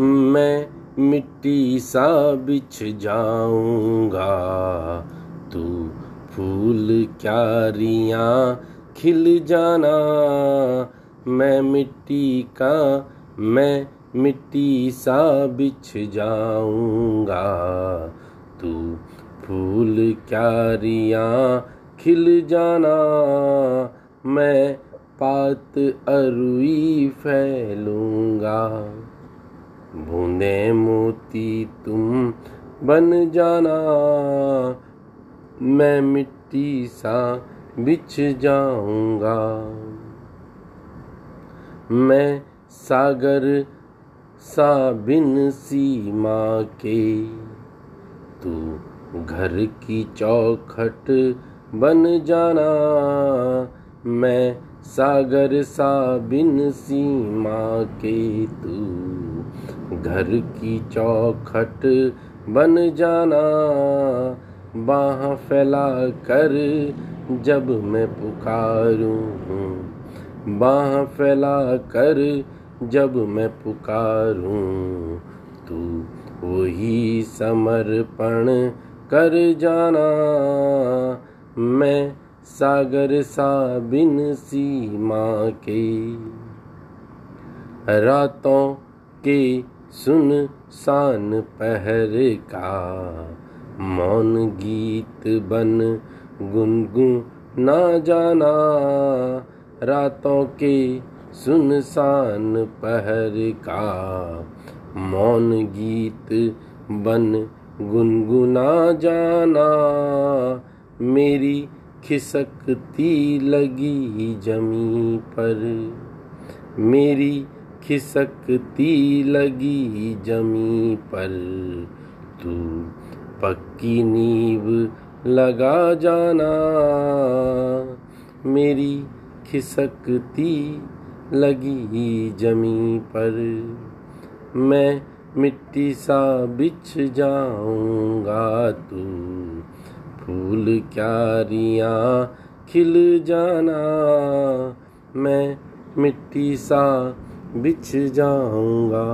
मैं मिट्टी सा बिछ जाऊँगा। तू फूल क्यारियाँ खिल जाना। मैं मिट्टी का, मैं मिट्टी सा बिछ जाऊँगा। तू फूल क्यारियाँ खिल जाना। मैं पात अरुई फैलूँगा। बूंदे मोती तुम, बन जाना। मैं मिट्टी सा बिछ जाऊँगा। मैं सागर सा बिन सीमा के, तू घर की चौखट बन जाना। मैं सागर सा बिन सीमा के, तू घर की चौखट बन जाना, बाह फैला कर जब मैं पुकारूं। बाह फैला कर जब मैं पुकारूं, तू वही समर्पण कर जाना। मैं सागर सा बिन सीमा के रातों के सुन सान पहर का, मौन गीत बन गुनगुन ना जाना। रातों के सुनसान पहर का, मौन गीत बन गुनगुना जाना। मेरी खिसकती लगी जमी पर, मेरी खिसकती लगी जमी पर। तू पक्की नींव लगा जाना। मेरी खिसकती लगी जमी पर। मैं मिट्टी सा बिछ जाऊँगा। तू फूल क्यारियाँ खिल जाना। मैं मिट्टी सा बिछ जाऊँगा